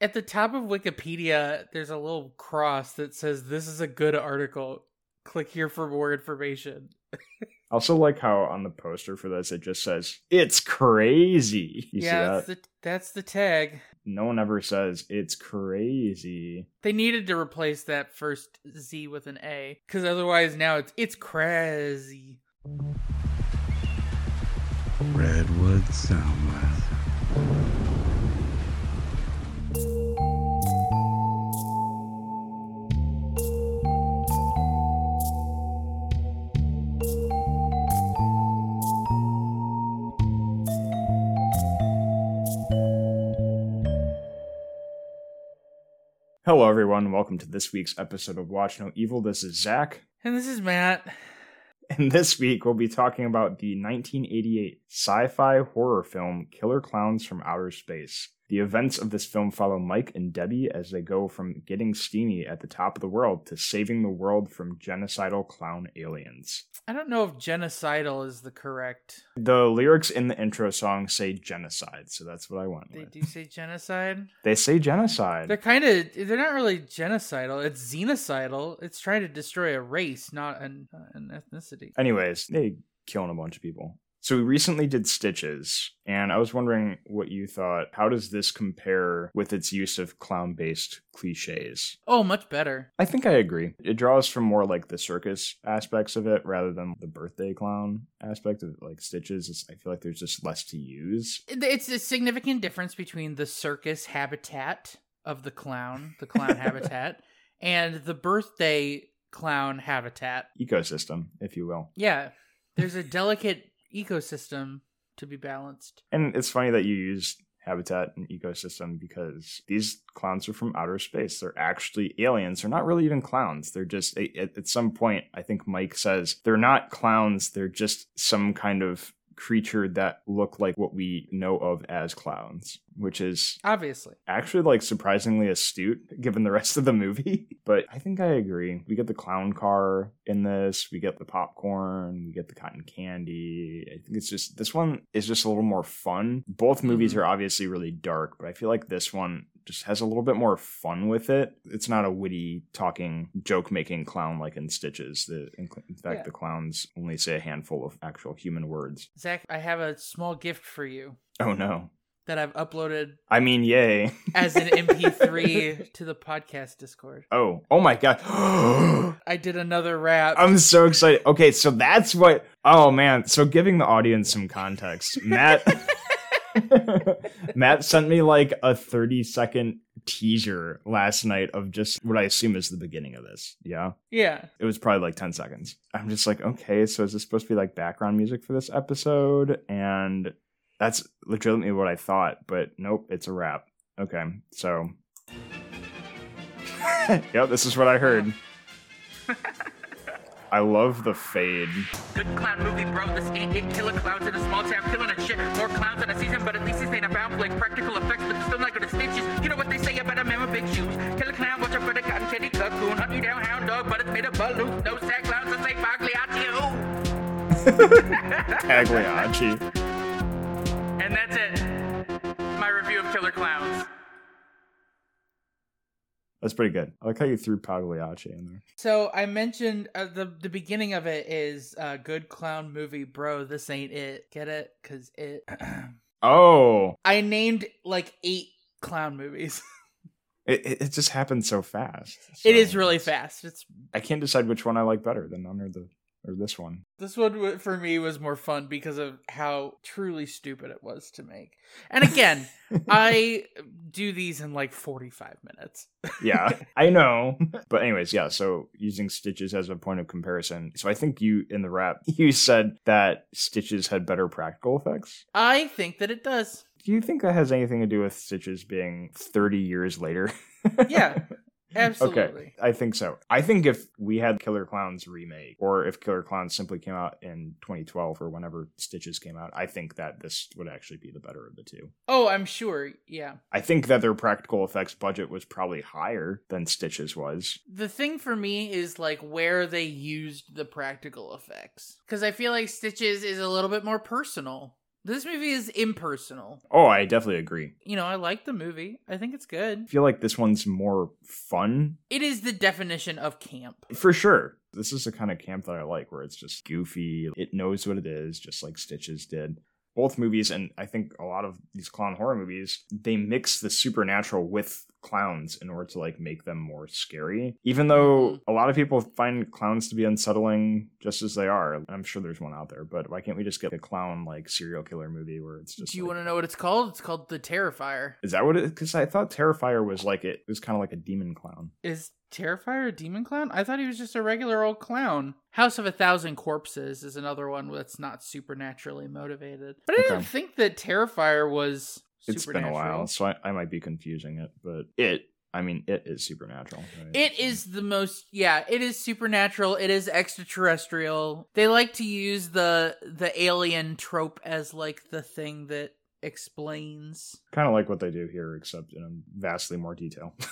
At the top of Wikipedia, there's a little cross that says this is a good article. Click here for more information. Also, like how on the poster for this it just says "It's crazy." You see yeah, that? that's the, that's the tag. No one ever says "It's crazy." They needed to replace that first Z with an A because otherwise now it's it's crazy. Redwood Soundwave. Hello, everyone. Welcome to this week's episode of Watch No Evil. This is Zach, And this is Matt. and this week we'll be talking about the 1988 sci-fi horror film Killer Clowns from Outer Space. The events of this film follow Mike and Debbie as they go from getting steamy at the top of the world to saving the world from genocidal clown aliens. I don't know if genocidal is the correct. The lyrics in the intro song say genocide, so that's what I went They with. do say genocide. They say genocide. They're kind of. They're not really genocidal. It's xenocidal. It's trying to destroy a race, not an uh, an ethnicity. Anyways, they killing a bunch of people. So we recently did Stitches, and I was wondering what you thought. How does this compare with its use of clown-based cliches? Oh, much better. I think I agree. It draws from more like the circus aspects of it rather than the birthday clown aspect of like Stitches. It's, I feel like there's just less to use. It's a significant difference between the circus habitat of the clown, the clown habitat, and the birthday clown habitat. Ecosystem, if you will. Yeah, there's a delicate ecosystem to be balanced. And it's funny that you use habitat and ecosystem because these clowns are from outer space. They're actually aliens. They're not really even clowns. They're just, at some point, I think Mike says, they're not clowns. They're just some kind of creature that look like what we know of as clowns, which is Obviously. actually like surprisingly astute given the rest of the movie. But I think I agree. We get the clown car in this, we get the popcorn, we get the cotton candy. I think it's just this one is just a little more fun. Both movies Mhm. are obviously really dark, but I feel like this one just has a little bit more fun with it. It's not a witty talking joke making clown like in Stitches. The in, in fact Yeah. the clowns only say a handful of actual human words. Zach, I have a small gift for you Oh no. that I've uploaded I mean, yay. as an MP3 to the podcast Discord. Oh, oh my god. I did another rap. I'm so excited. Okay, so that's what Oh man, so giving the audience some context. Matt Matt sent me like a 30 second teaser last night of just what I assume is the beginning of this. Yeah. yeah. It was probably like 10 seconds. I'm just like, okay, so is this supposed to be like background music for this episode? And that's legitimately what I thought, but nope, it's a rap. Okay, so Yep, this is what I heard. I love the fade. Good clown movie, bro. This ain't it. Killer clowns in a small town, killing and shit. More clowns in a season, but at least this ain't about like practical effects, but still not gonna stitches. You know what they say about a man with big shoes? Killer clown, watch out for the cotton candy cocoon. Hunt down, hound dog, but it's made of balloons. No sack clowns that say Pagliaccio. Pagliacci. And that's it. My review of Killer Clowns. That's pretty good. I like how you threw Pagliacci in there. So I mentioned uh, the the beginning of it is a good clown movie, bro. This ain't it. Get it? Cause it. Oh, I named like eight clown movies. it, it, just happened so fast. it is really fast. It's I can't decide which one I like better, the nun or the or this one. this one for me was more fun because of how truly stupid it was to make. And again, I do these in like forty five minutes. yeah, I know. But anyways, yeah. So using Stitches as a point of comparison. So I think you in the rap you said that Stitches had better practical effects. I think that it does. Do you think that has anything to do with Stitches being 30 years later? Yeah, Absolutely. Okay, I think so. I think if we had Killer Clowns remake, or if Killer Clowns simply came out in 2012 or whenever Stitches came out, I think that this would actually be the better of the two. Oh, I'm sure. Yeah. I think that their practical effects budget was probably higher than Stitches was. The thing for me is like where they used the practical effects. Because I feel like Stitches is a little bit more personal This movie is impersonal. Oh, I definitely agree. You know, I like the movie. I think it's good. I feel like this one's more fun It is the definition of camp. for sure. This is the kind of camp that I like where it's just goofy. It knows what it is, just like Stitches did. Both movies, and I think a lot of these clown horror movies, they mix the supernatural with clowns in order to like make them more scary. Even though mm-hmm. a lot of people find clowns to be unsettling just as they are. I'm sure there's one out there, but why can't we just get a clown like serial killer movie where it's just Do you like- want to know what it's called? It's called The Terrifier. Is that what it Because I thought Terrifier was like it, it was kind of like a demon clown. Is Terrifier a demon clown? I thought he was just a regular old clown. House of a Thousand Corpses is another one that's not supernaturally motivated. But I didn't think that Terrifier was It's been a while, so I, I might be confusing it, but it, I mean, it is supernatural. right? It is the most yeah, it is supernatural, it is extraterrestrial. They like to use the the alien trope as like the thing that explains. kind of like what they do here, except in vastly more detail.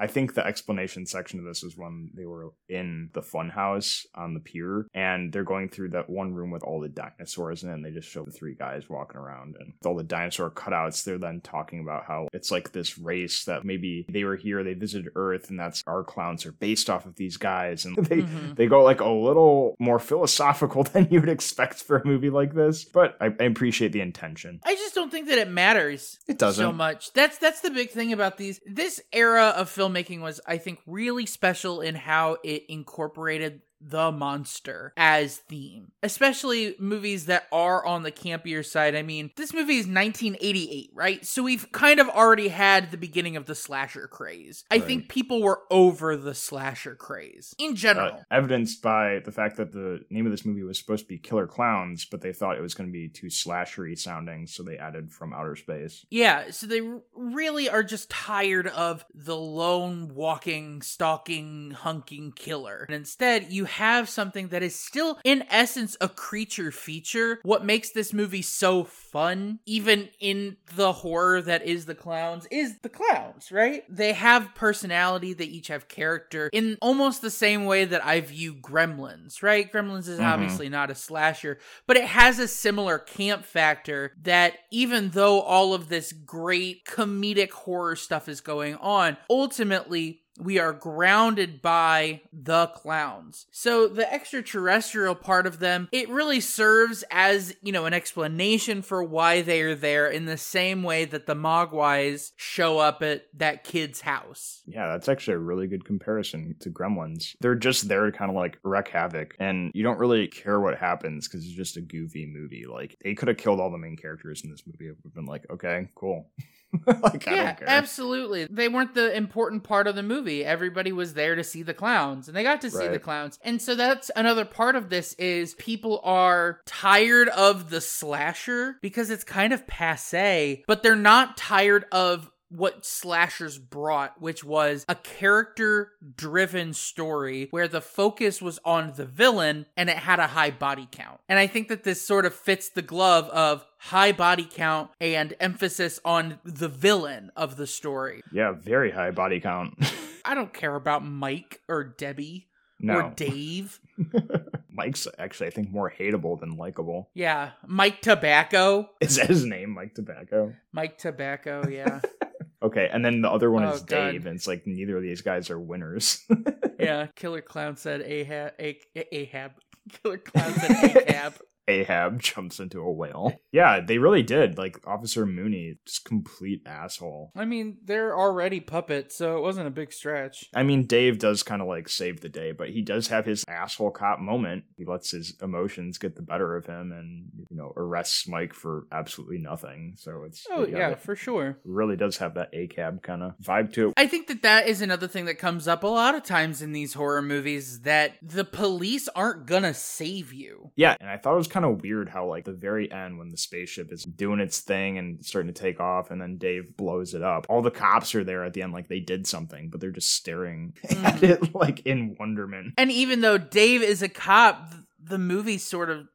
I think the explanation section of this is when they were in the funhouse on the pier, and they're going through that one room with all the dinosaurs, and then they just show the three guys walking around, and with all the dinosaur cutouts. They're then talking about how it's like this race that maybe they were here, they visited Earth, and that's our clowns are based off of these guys, and they Mhm. they go like a little more philosophical than you would expect for a movie like this. But I, I appreciate the intention. I just don't think that it matters. It doesn't. so much. That's that's the big thing about these. This era of filmmaking was, I think, really special in how it incorporated the monster as theme, especially movies that are on the campier side. I mean, this movie is 1988, right? So we've kind of already had the beginning of the slasher craze. I think people were over the slasher craze in general. Uh, evidenced by the fact that the name of this movie was supposed to be Killer Clowns, but they thought it was going to be too slashery sounding, so they added from outer space. Yeah, so they r- really are just tired of the lone walking, stalking, hunking killer. And instead, you have something that is still, in essence, a creature feature. What makes this movie so fun, even in the horror that is the clowns, is the clowns, right? They have personality, they each have character in almost the same way that I view Gremlins, right? Gremlins is Mhm. obviously not a slasher, but it has a similar camp factor that even though all of this great comedic horror stuff is going on, ultimately we are grounded by the clowns. So the extraterrestrial part of them, it really serves as, you know, an explanation for why they are there in the same way that the Mogwais show up at that kid's house. Yeah, that's actually a really good comparison to Gremlins. They're just there to kind of like wreck havoc, and you don't really care what happens because it's just a goofy movie. Like, they could have killed all the main characters in this movie. It would have been like, okay, cool. like, I yeah, absolutely. They weren't the important part of the movie. Everybody was there to see the clowns, and they got to see the clowns. And so that's another part of this is people are tired of the slasher because it's kind of passe, but they're not tired of what slashers brought, which was a character driven story where the focus was on the villain and it had a high body count. And I think that this sort of fits the glove of high body count and emphasis on the villain of the story. Yeah, very high body count. I don't care about Mike or Debbie no. or Dave. Mike's actually, I think, more hateable than likable. Yeah, Mike Tobacco. Is that his name, Mike Tobacco? Mike Tobacco, yeah. Okay, and then the other one Oh, is God. Dave, and it's like neither of these guys are winners. yeah, Killer Clown said Ahab. A- A- Ahab. Killer Clown said Ahab. Ahab jumps into a whale. Yeah, they really did. Like Officer Mooney, just complete asshole. I mean, they're already puppets, so it wasn't a big stretch. I mean, Dave does kind of like save the day, but he does have his asshole cop moment. He lets his emotions get the better of him and, you know, arrests Mike for absolutely nothing. So it's, Oh, yeah, it for sure. really does have that ACAB kind of vibe to it. I think that that is another thing that comes up a lot of times in these horror movies that the police aren't gonna save you. Yeah, and I thought it was kind of weird how, like, the very end when the spaceship is doing its thing and starting to take off, and then Dave blows it up. All the cops are there at the end, like they did something, but they're just staring mm. at it, like in wonderment. And even though Dave is a cop, the movie sort of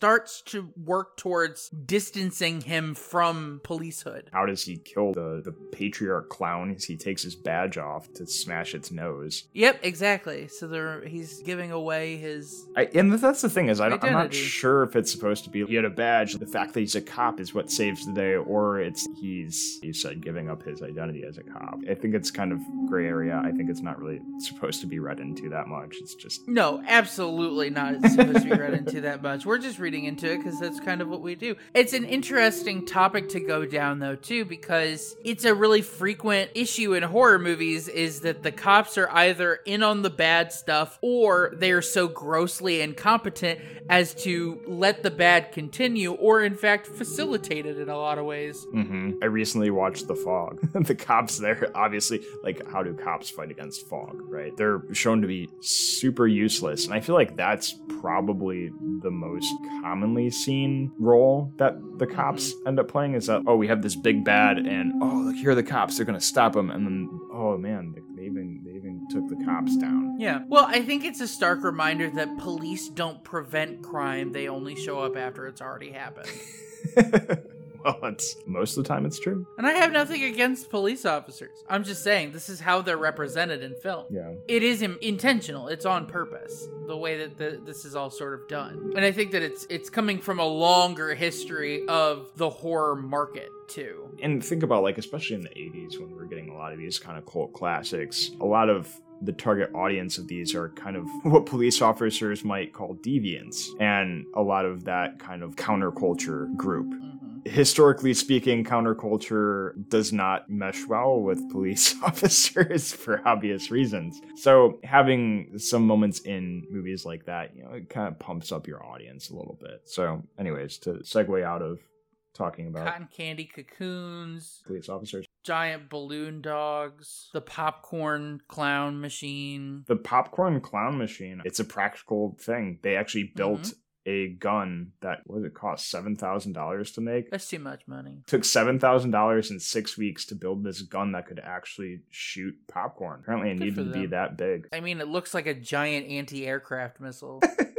starts to work towards distancing him from policehood. How does he kill the, the patriarch clown? He takes his badge off to smash its nose. Yep, exactly. So there, he's giving away his. I, and that's the thing is, I, I'm not sure if it's supposed to be he had a badge. The fact that he's a cop is what saves the day, or it's he's he said giving up his identity as a cop. I think it's kind of gray area. I think it's not really supposed to be read into that much. It's just No, absolutely not. It's supposed to be read into that much. We're just reading into it because that's kind of what we do. It's an interesting topic to go down, though, too, because it's a really frequent issue in horror movies is that the cops are either in on the bad stuff or they are so grossly incompetent as to let the bad continue or, in fact, facilitate it in a lot of ways. hmm I recently watched The Fog. the cops there, obviously, like, how do cops fight against fog, right? They're shown to be super useless. And I feel like that's probably the most commonly seen role that the cops mm-hmm. end up playing is that, oh, we have this big bad, and oh, look, here are the cops. They're going to stop him. And then, oh, man, they even, they even took the cops down. Yeah. Well, I think it's a stark reminder that police don't prevent crime, they only show up after it's already happened. well, it's most of the time it's true. And I have nothing against police officers. I'm just saying this is how they're represented in film. Yeah. It is Im- intentional. It's on purpose. The way that the, this is all sort of done, and I think that it's it's coming from a longer history of the horror market too. and think about like especially in the 80s when we we're getting a lot of these kind of cult classics a lot of the target audience of these are kind of what police officers might call deviants and a lot of that kind of counterculture group Mhm. Historically speaking counterculture does not mesh well with police officers for obvious reasons so having some moments in movies like that you know it kind of pumps up your audience a little bit so anyways to segue out of talking about Cotton candy cocoons, police officers giant balloon dogs, the popcorn clown machine. the popcorn clown machine it's a practical thing they actually built Mm-hmm. A gun that what did it cost? $7000 to make? That's too much money. took $7000 in six weeks to build this gun that could actually shoot popcorn. Apparently it Good needed to be that big. I mean, it looks like a giant anti-aircraft missile.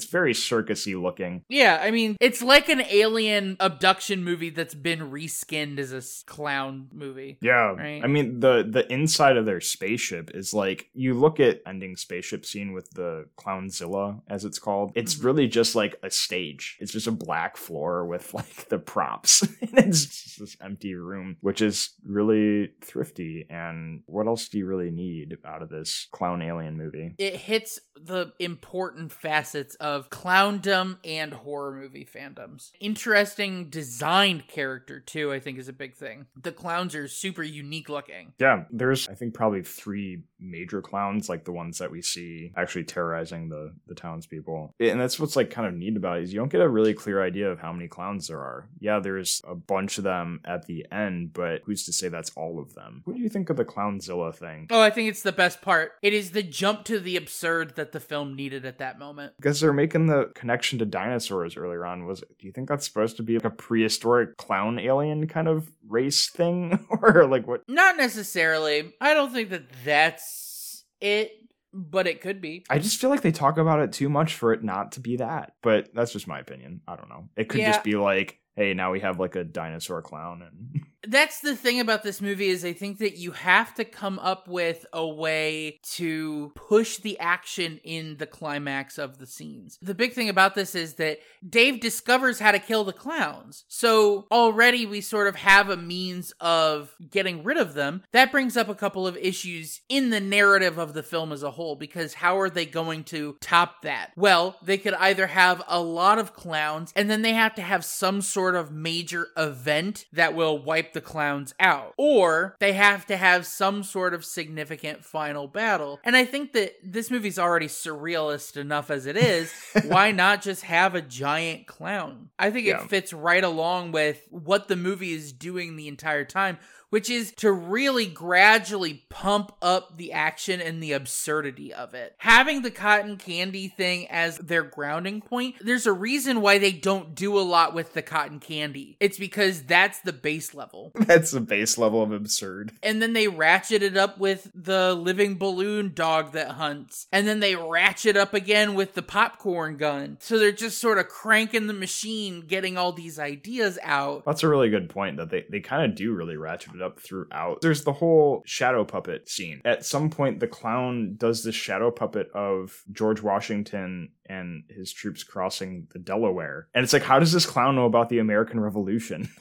it's very circusy looking Yeah, I mean, it's like an alien abduction movie that's been reskinned as a clown movie. yeah Right. i mean the the inside of their spaceship is like you look at ending spaceship scene with the clownzilla as it's called it's Mhm. really just like a stage it's just a black floor with like the props and it's just this empty room which is really thrifty and what else do you really need out of this clown alien movie It hits the important facets of clowndom and horror movie fandoms. Interesting designed character, too, I think is a big thing. The clowns are super unique looking. yeah there's i think probably three major clowns like the ones that we see actually terrorizing the the townspeople and that's what's like kind of neat about it is you don't get a really clear idea of how many clowns there are yeah there's a bunch of them at the end but who's to say that's all of them what do you think of the clownzilla thing Oh, I think it's the best part. It is the jump to the absurd that the film needed at that moment. because they're making the connection to dinosaurs earlier on was do you think that's supposed to be like a prehistoric clown alien kind of race thing or like what Not necessarily. I don't think that that's it, but it could be. I just feel like they talk about it too much for it not to be that. But that's just my opinion. I don't know. It could Yeah. just be like, hey, now we have like a dinosaur clown and that's the thing about this movie is I think that you have to come up with a way to push the action in the climax of the scenes. The big thing about this is that Dave discovers how to kill the clowns. So already we sort of have a means of getting rid of them. That brings up a couple of issues in the narrative of the film as a whole because how are they going to top that? Well, they could either have a lot of clowns and then they have to have some sort of major event that will wipe the clowns out, or they have to have some sort of significant final battle. And I think that this movie's already surrealist enough as it is. Why not just have a giant clown? I think Yeah. it fits right along with what the movie is doing the entire time, which is to really gradually pump up the action and the absurdity of it. Having the cotton candy thing as their grounding point, there's a reason why they don't do a lot with the cotton candy. It's because that's the base level. That's the base level of absurd. And then they ratchet it up with the living balloon dog that hunts. And then they ratchet up again with the popcorn gun. So they're just sort of cranking the machine, getting all these ideas out. That's a really good point that they, they kind of do really ratchet it up throughout. There's the whole shadow puppet scene. At some point, the clown does this shadow puppet of George Washington and his troops crossing the Delaware. And it's like, how does this clown know about the American Revolution?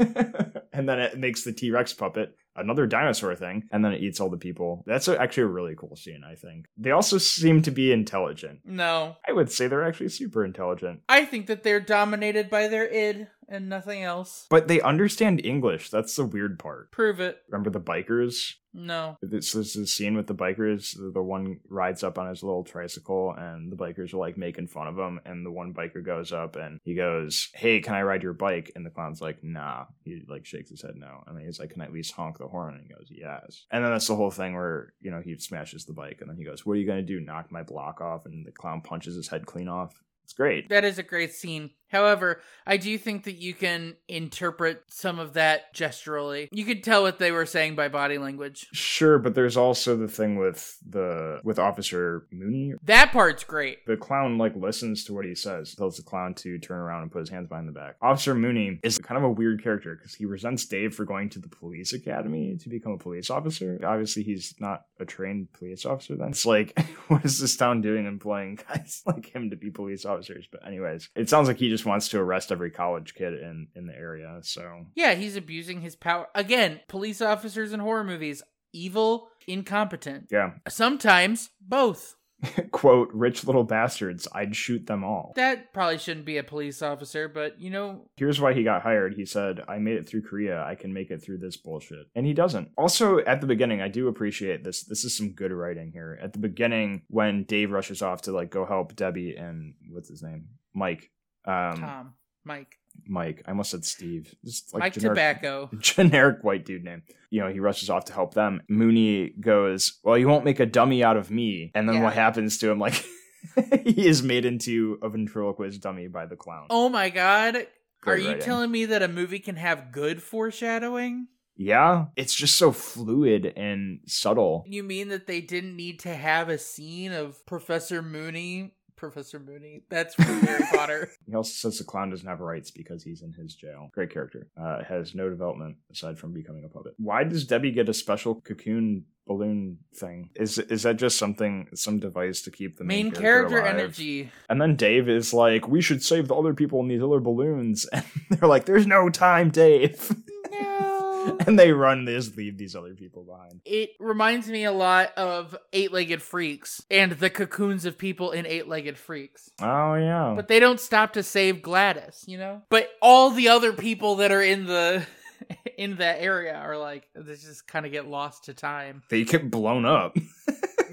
and then it makes the T Rex puppet another dinosaur thing, and then it eats all the people. That's actually a really cool scene, I think. They also seem to be intelligent. No. I would say they're actually super intelligent. I think that they're dominated by their id and nothing else. But they understand English. That's the weird part. Prove it. Remember the bikers? No. This is the scene with the bikers. The one rides up on his little tricycle, and the bikers are like making fun of him. And the one biker goes up and he goes, "Hey, can I ride your bike?" And the clown's like, "Nah." He like shakes his head no, and then he's like, "Can I at least honk the horn?" And he goes, "Yes." And then that's the whole thing where you know he smashes the bike, and then he goes, "What are you gonna do? Knock my block off?" And the clown punches his head clean off. It's great. That is a great scene. However, I do think that you can interpret some of that gesturally. You could tell what they were saying by body language. Sure, but there's also the thing with the with Officer Mooney. That part's great. The clown like listens to what he says, tells the clown to turn around and put his hands behind the back. Officer Mooney is kind of a weird character because he resents Dave for going to the police academy to become a police officer. Obviously, he's not a trained police officer. Then it's like, what is this town doing employing guys like him to be police officers? But anyways, it sounds like he just wants to arrest every college kid in in the area. So Yeah, he's abusing his power. Again, police officers in horror movies, evil, incompetent. yeah, Sometimes both. quote, rich little bastards. I'd shoot them all. That probably shouldn't be a police officer, but you know, Here's why he got hired. He said, I made it through Korea. I can make it through this bullshit. And he doesn't. Also, at the beginning, I do appreciate this. This is some good writing here. At the beginning, when Dave rushes off to like go help Debbie and what's his name? Mike. Um, Tom, Mike, Mike. I almost said Steve. Just like Mike generic, Tobacco. generic white dude name. You know, he rushes off to help them. Mooney goes, Well, you won't make a dummy out of me. And then Yeah. what happens to him? Like, he is made into a ventriloquist dummy by the clown. Oh my god. Are you writing. telling me that a movie can have good foreshadowing? Yeah, it's just so fluid and subtle. You mean that they didn't need to have a scene of Professor Mooney? Professor Mooney. That's from Harry Potter. He also says the clown doesn't have rights because he's in his jail. Great character. Uh, has no development aside from becoming a puppet. Why does Debbie get a special cocoon balloon thing? Is is that just something, some device to keep the main, Main character alive? energy. And then Dave is like, "We should save the other people in these other balloons," and they're like, "There's no time, Dave." No. and they run. They just leave these other people behind. It reminds me a lot of Eight Legged Freaks and the cocoons of people in Eight Legged Freaks. Oh yeah. But they don't stop to save Gladys, you know? But all the other people that are in the in that area are like they just kind of get lost to time. they get blown up.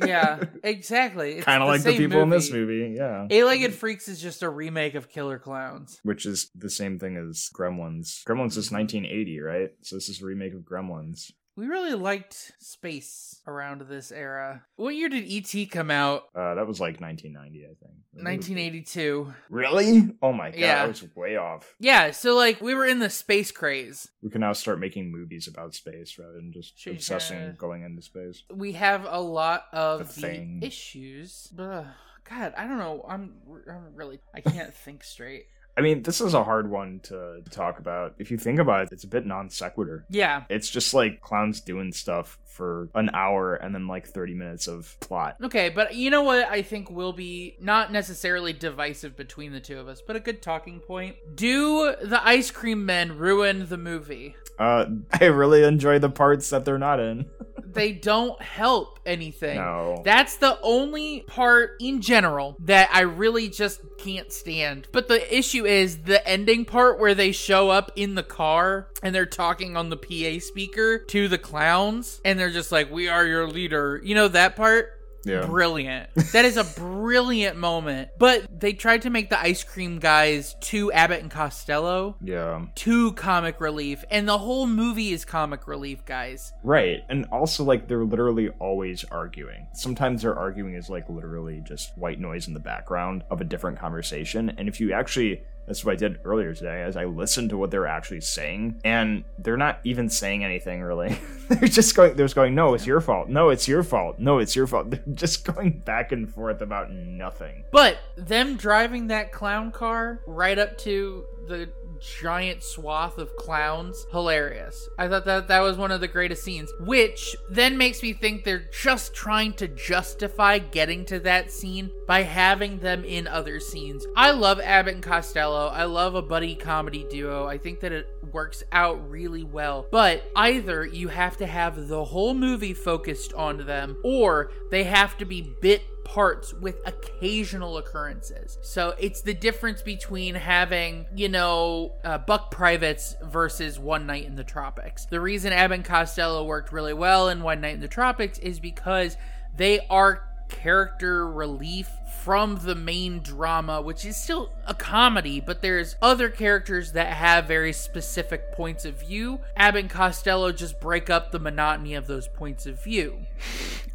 Yeah, exactly. Kind of like the people in this movie. Yeah. Eight Legged Freaks is just a remake of Killer Clowns. which is the same thing as Gremlins. Gremlins is 1980, right? So this is a remake of Gremlins. We really liked space around this era. What year did E.T. come out? Uh, that was like 1990, I think. 1982. Really? Oh my god, Yeah. I was way off. Yeah, so like we were in the space craze. We can now start making movies about space rather than just Should- obsessing going into space. We have a lot of The the, Thing. issues. Ugh, God, I don't know. I'm, I'm really I can't think straight. I mean, this is a hard one to talk about. If you think about it, it's a bit non sequitur. Yeah. It's just like clowns doing stuff for an hour and then like 30 minutes of plot. Okay, but you know what I think will be not necessarily divisive between the two of us, but a good talking point. Do the ice cream men ruin the movie? Uh, I really enjoy the parts that they're not in. They don't help anything. No. That's the only part in general that I really just can't stand. But the issue is the ending part where they show up in the car and they're talking on the PA speaker to the clowns and they're just like, We are your leader. You know that part? Yeah. brilliant. that is a brilliant moment. But they tried to make the ice cream guys too Abbott and Costello, Yeah. too comic relief, and the whole movie is comic relief, guys. Right. And also, like, they're literally always arguing. Sometimes their arguing is, like, literally just white noise in the background of a different conversation. And if you actually. That's what I did earlier today, as I listened to what they're actually saying, and they're not even saying anything really. they're just going, they're just going, no, it's your fault. No, it's your fault. No, it's your fault. They're just going back and forth about nothing. But them driving that clown car right up to the giant swath of clowns, hilarious. I thought that that was one of the greatest scenes, which then makes me think they're just trying to justify getting to that scene by having them in other scenes. I love Abbott and Costello. I love a buddy comedy duo. I think that it works out really well. But either you have to have the whole movie focused on them or they have to be bit parts with occasional occurrences. So it's the difference between having, you know, uh, Buck Privates versus One Night in the Tropics. The reason Abbott Costello worked really well in One Night in the Tropics is because they are character relief from the main drama, which is still a comedy, but there's other characters that have very specific points of view. Abbott and Costello just break up the monotony of those points of view.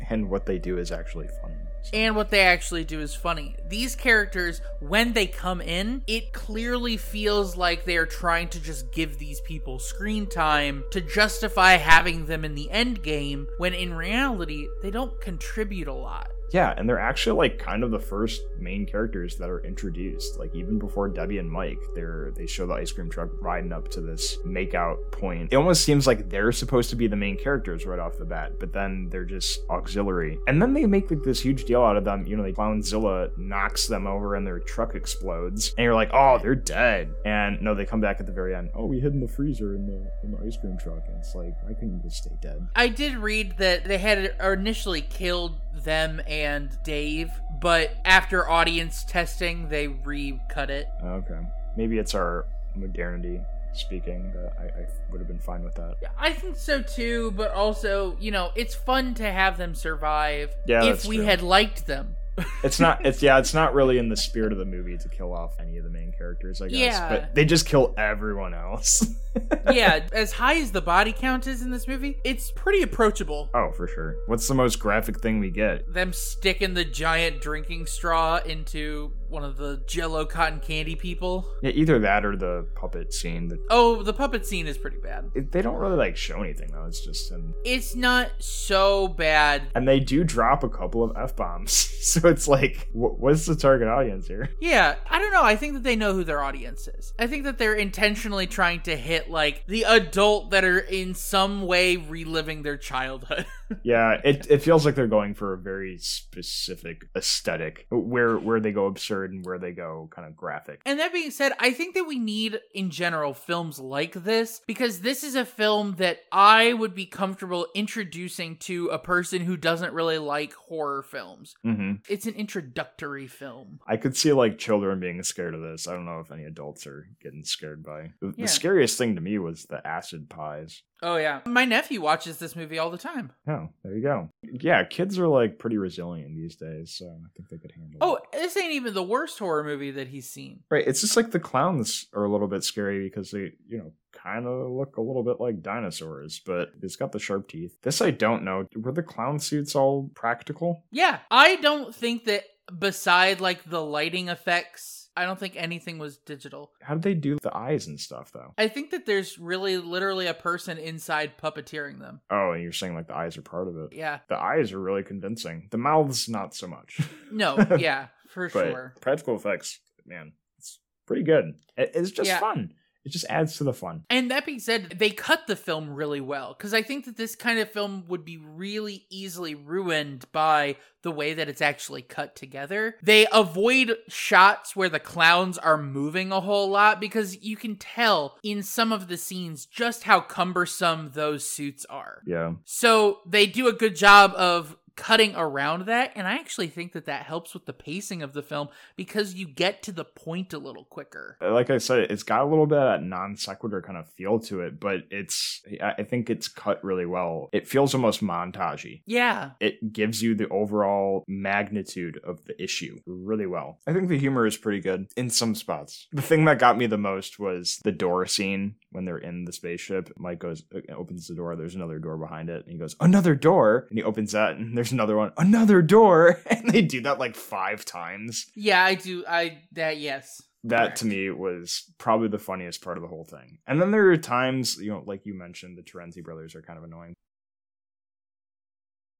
And what they do is actually funny. And what they actually do is funny. These characters, when they come in, it clearly feels like they are trying to just give these people screen time to justify having them in the end game, when in reality, they don't contribute a lot. Yeah, and they're actually like kind of the first main characters that are introduced. Like even before Debbie and Mike, they're they show the ice cream truck riding up to this makeout point. It almost seems like they're supposed to be the main characters right off the bat, but then they're just auxiliary. And then they make like this huge deal out of them. You know, like Clownzilla knocks them over and their truck explodes, and you're like, oh, they're dead. And no, they come back at the very end. Oh, we hid in the freezer in the in the ice cream truck. And it's like, I couldn't just stay dead? I did read that they had initially killed them and Dave, but after audience testing, they recut it. Okay. Maybe it's our modernity speaking that I, I would have been fine with that. I think so too, but also, you know, it's fun to have them survive Yeah, if that's we true. had liked them. It's not it's yeah, it's not really in the spirit of the movie to kill off any of the main characters, I guess. Yeah. But they just kill everyone else. yeah, as high as the body count is in this movie, it's pretty approachable. oh, for sure. What's the most graphic thing we get? Them sticking the giant drinking straw into one of the jello cotton candy people. Yeah, either that or the puppet scene. That Oh, the puppet scene is pretty bad. it, they don't really like show anything though. It's just him. It's not so bad. And they do drop a couple of f bombs, so it's like, wh- what's the target audience here? Yeah, I don't know. I think that they know who their audience is. I think that they're intentionally trying to hit like the adult that are in some way reliving their childhood. Yeah, it, it feels like they're going for a very specific aesthetic, where where they go absurd and where they go kind of graphic. and that being said, I think that we need in general films like this because this is a film that I would be comfortable introducing to a person who doesn't really like horror films. hmm It's an introductory film. I could see like children being scared of this. I don't know if any adults are getting scared by. The, Yeah. the scariest thing to me was the acid pies. Oh yeah. My nephew watches this movie all the time. Oh, there you go. Yeah, kids are like pretty resilient these days, so I think they could handle. It. Oh, it. this ain't even the worst horror movie that he's seen. right. It's just like the clowns are a little bit scary because they, you know, kind of look a little bit like dinosaurs, but it's got the sharp teeth. This I don't know. Were the clown suits all practical? Yeah, I don't think that beside like the lighting effects, I don't think anything was digital. How did they do the eyes and stuff though? I think that there's really literally a person inside puppeteering them. Oh, and you're saying like the eyes are part of it. Yeah. The eyes are really convincing. The mouths not so much. No, yeah, for but sure. practical effects, man, it's pretty good. It- It's just Yeah. fun. It just adds to the fun. And that being said, they cut the film really well because I think that this kind of film would be really easily ruined by the way that it's actually cut together. They avoid shots where the clowns are moving a whole lot because you can tell in some of the scenes just how cumbersome those suits are. Yeah. So they do a good job of cutting around that and i actually think that that helps with the pacing of the film because you get to the point a little quicker like I said, it's got a little bit of that non sequitur kind of feel to it, but it's I I think it's cut really well. It feels almost montagey. yeah It gives you the overall magnitude of the issue really well. I think the humor is pretty good in some spots. The thing that got me the most was the door scene when they're in the spaceship. Mike goes, uh, opens the door. There's another door behind it, and he goes, "Another door," and he opens that, and there's another one, another door, and they do that like five times. yeah i do i that yes that Correct. to me was probably the funniest part of the whole thing. And then there are times, you know, like you mentioned, the Terenzi brothers are kind of annoying.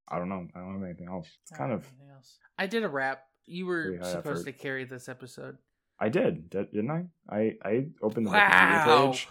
I don't know. I don't have anything else. It's kind of. I did a rap you were supposed effort. to carry this episode I did, di- didn't I? I I opened the Wow. Wikipedia page.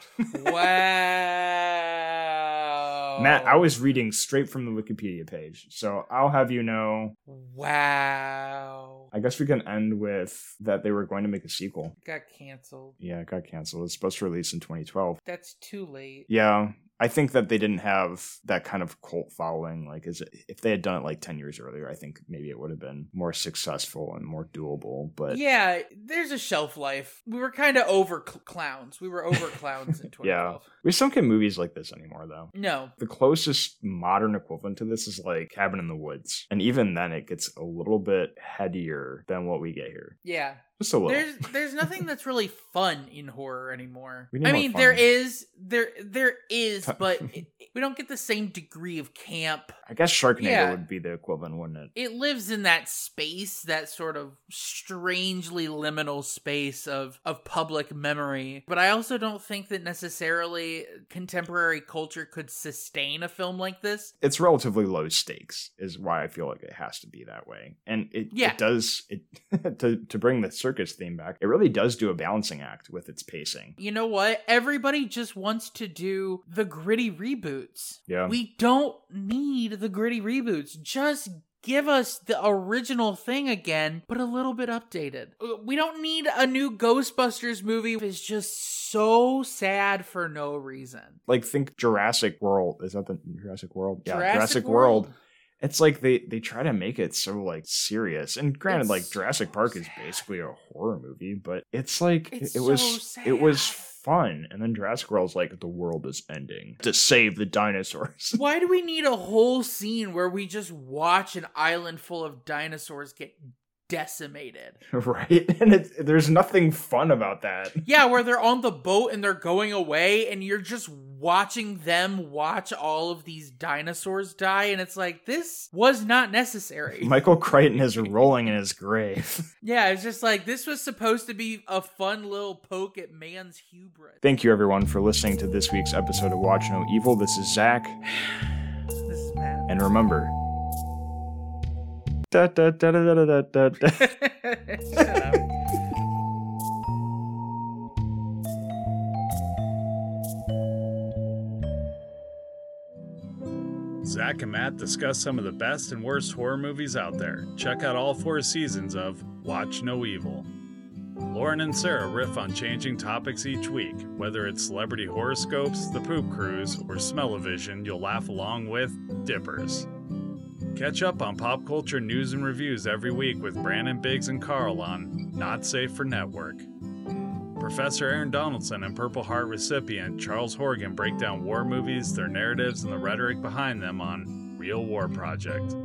wow Matt, I was reading straight from the Wikipedia page, so I'll have you know. wow I guess we can end with that they were going to make a sequel. got canceled Yeah, it got canceled. It's supposed to release in 2012. that's too late Yeah, I think that they didn't have that kind of cult following. Like, is it, if they had done it like ten years earlier, I think maybe it would have been more successful and more doable. But yeah, there's a shelf life. We were kind of over cl- clowns. We were over clowns in 2012. we just don't get movies like this anymore, though. No. The closest modern equivalent to this is like Cabin in the Woods, and even then, it gets a little bit headier than what we get here. Yeah. Just a little. There's there's nothing that's really fun in horror anymore. I mean, fun. there is there there is, but it, we don't get the same degree of camp. I guess Sharknado Yeah. would be the equivalent, wouldn't it? It lives in that space, that sort of strangely liminal space of of public memory. But I also don't think that necessarily contemporary culture could sustain a film like this. It's relatively low stakes, is why I feel like it has to be that way. And it, Yeah. it does it to to bring the circus theme back. It really does do a balancing act with its pacing. You know what? Everybody just wants to do the gritty reboots. Yeah. We don't need the gritty reboots. Just give us the original thing again, but a little bit updated. Uh, We don't need a new Ghostbusters movie. It's just so sad for no reason. Like think Jurassic World. Is that the Jurassic World? Yeah, Jurassic Jurassic, World. It's like they they try to make it so like serious. And granted, It's like Jurassic so Park is basically a horror movie, but it's like It's it, it was so it was fun. And then Jurassic World's like the world is ending to save the dinosaurs. Why do we need a whole scene where we just watch an island full of dinosaurs get decimated? right? And it, there's nothing fun about that. Yeah, where they're on the boat and they're going away, and you're just watching them watch all of these dinosaurs die, and it's like, this was not necessary. Michael Crichton is rolling in his grave. yeah, it's just like, this was supposed to be a fun little poke at man's hubris. Thank you, everyone, for listening to this week's episode of Watch No Evil. This is Zach, This is Matt. and remember. Da, da, da, da, da, da, da, da. Shut up. Zach and Matt discuss some of the best and worst horror movies out there. Check out all four seasons of Watch No Evil. Lauren and Sarah riff on changing topics each week, whether it's celebrity horoscopes, the poop cruise, or smell-o-vision, you'll laugh along with Dippers. Catch up on pop culture news and reviews every week with Brandon Biggs and Carl on Not Safe for Network. Professor Aaron Donaldson and Purple Heart recipient Charles Horgan break down war movies, their narratives, and the rhetoric behind them on Real War Project.